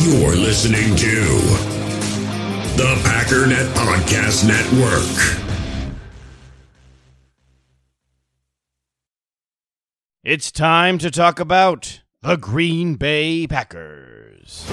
You're listening to the Packernet Podcast Network. It's time to talk about the Green Bay Packers.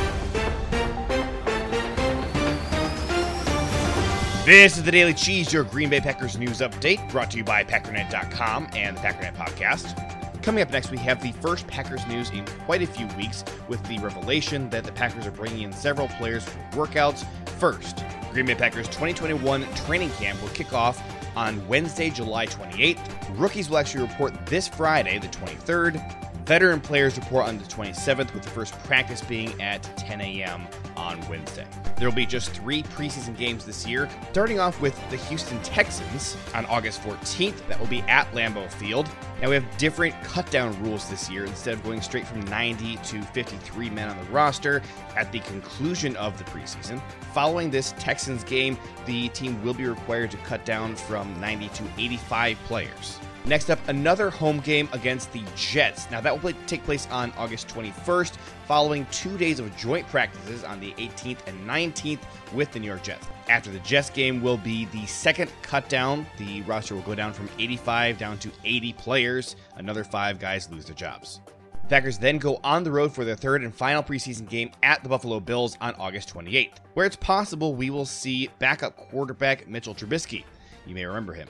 This is the Daily Cheese, your Green Bay Packers news update, brought to you by Packernet.com and the Packernet Podcast. Coming up next, we have the first Packers news in quite a few weeks with the revelation that the Packers are bringing in several players for workouts. First, Green Bay Packers 2021 training camp will kick off on Wednesday, July 28th. Rookies will actually report this Friday, the 23rd. Veteran players report on the 27th, with the first practice being at 10 a.m. on Wednesday. There will be just three preseason games this year, starting off with the Houston Texans on August 14th. That will be at Lambeau Field. Now, we have different cutdown rules this year. Instead of going straight from 90 to 53 men on the roster at the conclusion of the preseason, following this Texans game, the team will be required to cut down from 90 to 85 players. Next up, another home game against the Jets. Now, that will take place on August 21st, following two days of joint practices on the 18th and 19th with the New York Jets. After the Jets game will be the second cut down. The roster will go down from 85 down to 80 players. Another five guys lose their jobs. The Packers then go on the road for their third and final preseason game at the Buffalo Bills on August 28th, where it's possible we will see backup quarterback Mitchell Trubisky. You may remember him.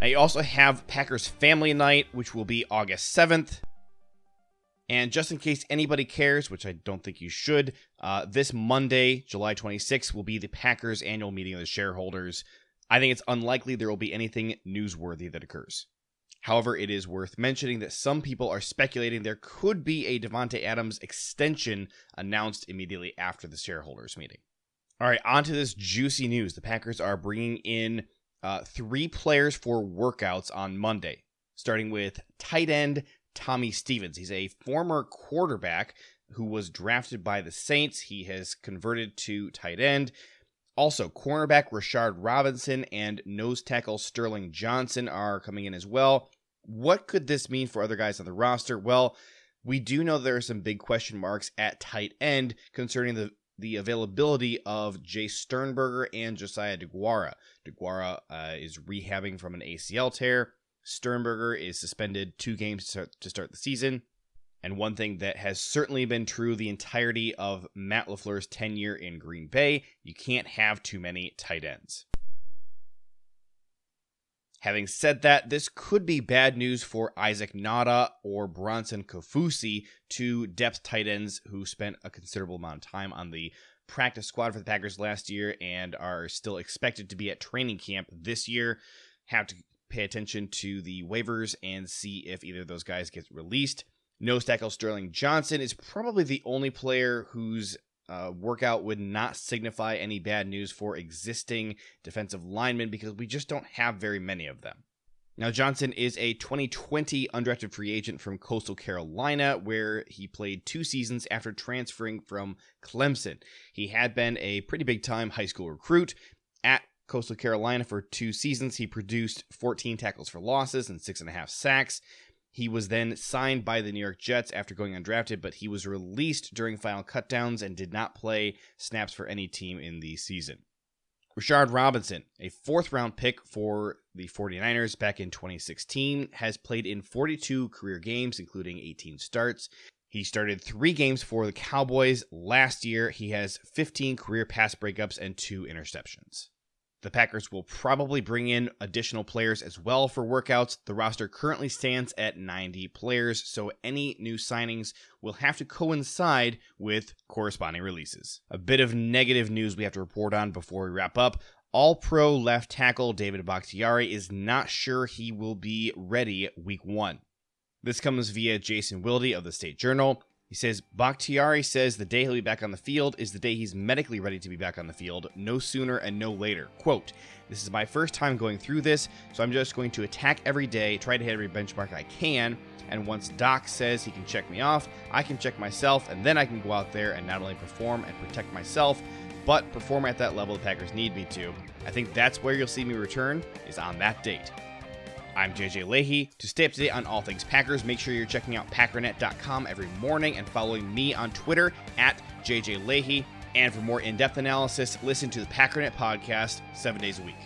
Now, you also have Packers Family Night, which will be August 7th. And just in case anybody cares, which I don't think you should, uh, this Monday, July 26th, will be the Packers annual meeting of the shareholders. I think it's unlikely there will be anything newsworthy that occurs. However, it is worth mentioning that some people are speculating there could be a Davante Adams extension announced immediately after the shareholders meeting. All right, on to this juicy news. The Packers are bringing in uh, three players for workouts on Monday, starting with tight end Tommy Stevens. He's a former quarterback who was drafted by the Saints. He has converted to tight end. Also, cornerback Rashard Robinson and nose tackle Sterling Johnson are coming in as well. What could this mean for other guys on the roster? Well, we do know there are some big question marks at tight end concerning the the availability of Jace Sternberger and Josiah Deguara. Deguara uh, is rehabbing from an ACL tear. Sternberger is suspended two games to start, to start the season. And one thing that has certainly been true the entirety of Matt LaFleur's tenure in Green Bay you can't have too many tight ends. Having said that, this could be bad news for Isaac Nauta or Bronson Kaufusi, two depth tight ends who spent a considerable amount of time on the practice squad for the Packers last year and are still expected to be at training camp this year. Have to pay attention to the waivers and see if either of those guys gets released. Nose tackle Sterling Johnson is probably the only player whose uh, workout would not signify any bad news for existing defensive linemen because we just don't have very many of them. Now, Johnson is a 2020 undrafted free agent from Coastal Carolina, where he played two seasons after transferring from Clemson. He had been a pretty big time high school recruit. At Coastal Carolina for two seasons, he produced 14 tackles for losses and six and a half sacks. He was then signed by the New York Jets after going undrafted, but he was released during final cutdowns and did not play snaps for any team in the season. Rashard Robinson, a fourth round pick for the 49ers back in 2016, has played in 42 career games, including 18 starts. He started three games for the Cowboys last year. He has 15 career pass breakups and two interceptions. The Packers will probably bring in additional players as well for workouts. The roster currently stands at 90 players, so any new signings will have to coincide with corresponding releases. A bit of negative news we have to report on before we wrap up. All pro left tackle David Bakhtiari is not sure he will be ready week one. This comes via Jason Wilde of the State Journal. He says Bakhtiari says the day he'll be back on the field is the day he's medically ready to be back on the field, no sooner and no later. Quote, This is my first time going through this, so I'm just going to attack every day, try to hit every benchmark I can, and once Doc says he can check me off, I can check myself, and then I can go out there and not only perform and protect myself, but perform at that level the Packers need me to. I think that's where you'll see me return, is on that date. I'm JJ Lahey. To stay up to date on all things Packers, make sure you're checking out Packernet.com every morning and following me on Twitter at JJ Lahey. And for more in depth analysis, listen to the Packernet podcast seven days a week.